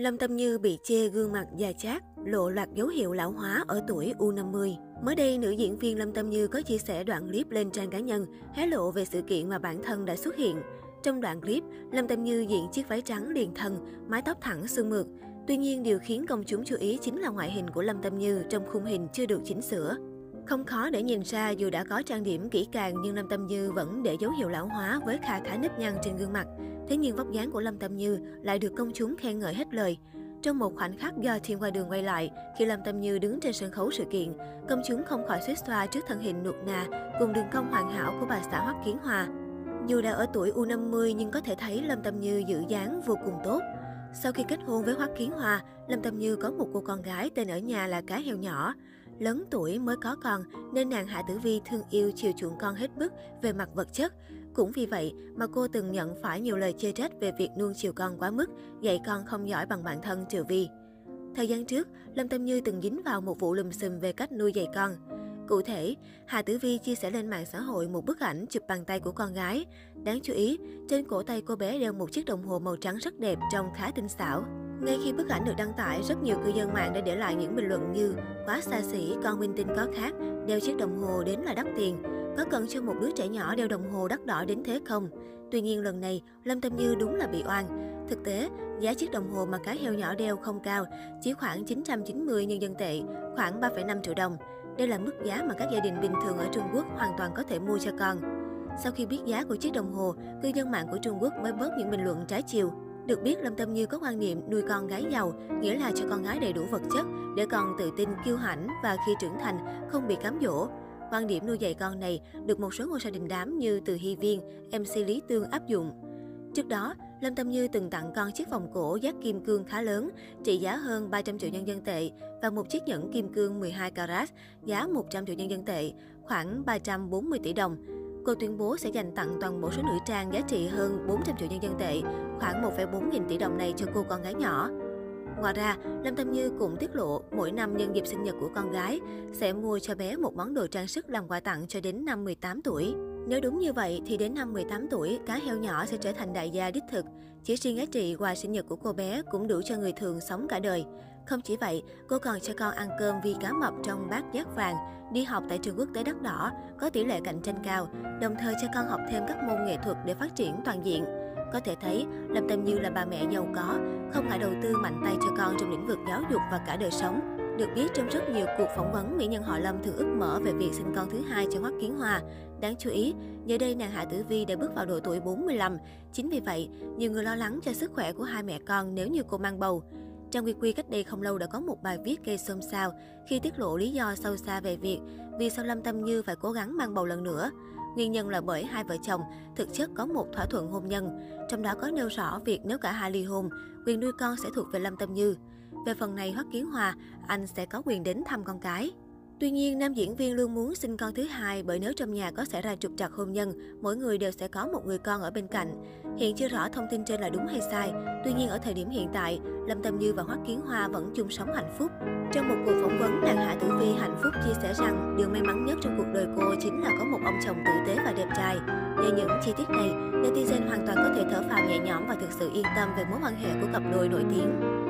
Lâm Tâm Như bị chê gương mặt già chát, lộ loạt dấu hiệu lão hóa ở tuổi U50. Mới đây, nữ diễn viên Lâm Tâm Như có chia sẻ đoạn clip lên trang cá nhân, hé lộ về sự kiện mà bản thân đã xuất hiện. Trong đoạn clip, Lâm Tâm Như diện chiếc váy trắng liền thân, mái tóc thẳng sương mượt. Tuy nhiên, điều khiến công chúng chú ý chính là ngoại hình của Lâm Tâm Như trong khung hình chưa được chỉnh sửa. Không khó để nhìn ra dù đã có trang điểm kỹ càng nhưng Lâm Tâm Như vẫn để dấu hiệu lão hóa với kha khá nếp nhăn trên gương mặt. Thế nhưng vóc dáng của Lâm Tâm Như lại được công chúng khen ngợi hết lời. Trong một khoảnh khắc do thiên qua đường quay lại, khi Lâm Tâm Như đứng trên sân khấu sự kiện, công chúng không khỏi suýt xoa trước thân hình nuột nà cùng đường cong hoàn hảo của bà xã Hoắc Kiến Hòa. Dù đã ở tuổi U50 nhưng có thể thấy Lâm Tâm Như giữ dáng vô cùng tốt. Sau khi kết hôn với Hoắc Kiến Hòa, Lâm Tâm Như có một cô con gái tên ở nhà là Cá Heo Nhỏ. Lớn tuổi mới có con nên nàng Hạ Tử Vi thương yêu chiều chuộng con hết mức về mặt vật chất. Cũng vì vậy mà cô từng nhận phải nhiều lời chê trách về việc nuông chiều con quá mức, dạy con không giỏi bằng bản thân Triệu Vi. Thời gian trước, Lâm Tâm Như từng dính vào một vụ lùm xùm về cách nuôi dạy con. Cụ thể, Hà Tử Vi chia sẻ lên mạng xã hội một bức ảnh chụp bàn tay của con gái. Đáng chú ý, trên cổ tay cô bé đeo một chiếc đồng hồ màu trắng rất đẹp, trông khá tinh xảo. Ngay khi bức ảnh được đăng tải, rất nhiều cư dân mạng đã để lại những bình luận như quá xa xỉ, con minh tinh có khác, đeo chiếc đồng hồ đến là đắt tiền. Có cần cho một đứa trẻ nhỏ đeo đồng hồ đắt đỏ đến thế không? Tuy nhiên lần này, Lâm Tâm Như đúng là bị oan. Thực tế, giá chiếc đồng hồ mà cá heo nhỏ đeo không cao, chỉ khoảng 990 nhân dân tệ, khoảng 3,5 triệu đồng. Đây là mức giá mà các gia đình bình thường ở Trung Quốc hoàn toàn có thể mua cho con. Sau khi biết giá của chiếc đồng hồ, cư dân mạng của Trung Quốc mới bớt những bình luận trái chiều. Được biết, Lâm Tâm Như có quan niệm nuôi con gái giàu, nghĩa là cho con gái đầy đủ vật chất để con tự tin, kiêu hãnh và khi trưởng thành không bị cám dỗ. Quan điểm nuôi dạy con này được một số ngôi sao đình đám như Từ Hy Viên, MC Lý Tương áp dụng. Trước đó, Lâm Tâm Như từng tặng con chiếc vòng cổ giác kim cương khá lớn, trị giá hơn 300 triệu nhân dân tệ và một chiếc nhẫn kim cương 12 carat giá 100 triệu nhân dân tệ, khoảng 340 tỷ đồng. Cô tuyên bố sẽ dành tặng toàn bộ số nữ trang giá trị hơn 400 triệu nhân dân tệ, khoảng 1,4 nghìn tỷ đồng này cho cô con gái nhỏ. Ngoài ra, Lâm Tâm Như cũng tiết lộ mỗi năm nhân dịp sinh nhật của con gái sẽ mua cho bé một món đồ trang sức làm quà tặng cho đến năm 18 tuổi. Nếu đúng như vậy thì đến năm 18 tuổi, cá heo nhỏ sẽ trở thành đại gia đích thực. Chỉ riêng giá trị quà sinh nhật của cô bé cũng đủ cho người thường sống cả đời. Không chỉ vậy, cô còn cho con ăn cơm vi cá mập trong bát giác vàng, đi học tại trường quốc tế đắt đỏ, có tỷ lệ cạnh tranh cao, đồng thời cho con học thêm các môn nghệ thuật để phát triển toàn diện. Có thể thấy, Lâm Tâm Như là bà mẹ giàu có, không ngại đầu tư mạnh tay cho con trong lĩnh vực giáo dục và cả đời sống. Được biết trong rất nhiều cuộc phỏng vấn, mỹ nhân họ Lâm thường ước mở về việc sinh con thứ hai cho Hoắc Kiến Hoa. Đáng chú ý, giờ đây nàng Hạ Tử Vi đã bước vào độ tuổi 45. Chính vì vậy, nhiều người lo lắng cho sức khỏe của hai mẹ con nếu như cô mang bầu. Trang Quy Quy cách đây không lâu đã có một bài viết gây xôn xao khi tiết lộ lý do sâu xa về việc vì sao Lâm Tâm Như phải cố gắng mang bầu lần nữa. Nguyên nhân là bởi hai vợ chồng thực chất có một thỏa thuận hôn nhân, trong đó có nêu rõ việc nếu cả hai ly hôn, quyền nuôi con sẽ thuộc về Lâm Tâm Như. Về phần này Hoắc Kiến Hòa, anh sẽ có quyền đến thăm con cái. Tuy nhiên, nam diễn viên luôn muốn sinh con thứ hai bởi nếu trong nhà có xảy ra trục trặc hôn nhân, mỗi người đều sẽ có một người con ở bên cạnh. Hiện chưa rõ thông tin trên là đúng hay sai. Tuy nhiên, ở thời điểm hiện tại, Lâm Tâm Như và Hoắc Kiến Hoa vẫn chung sống hạnh phúc. Trong một cuộc phỏng vấn, nàng Hạ Tử Vi hạnh phúc chia sẻ rằng điều may mắn nhất trong cuộc đời cô chính là có một ông chồng tử tế và đẹp trai. Nhờ những chi tiết này, netizen hoàn toàn có thể thở phào nhẹ nhõm và thực sự yên tâm về mối quan hệ của cặp đôi nổi tiếng.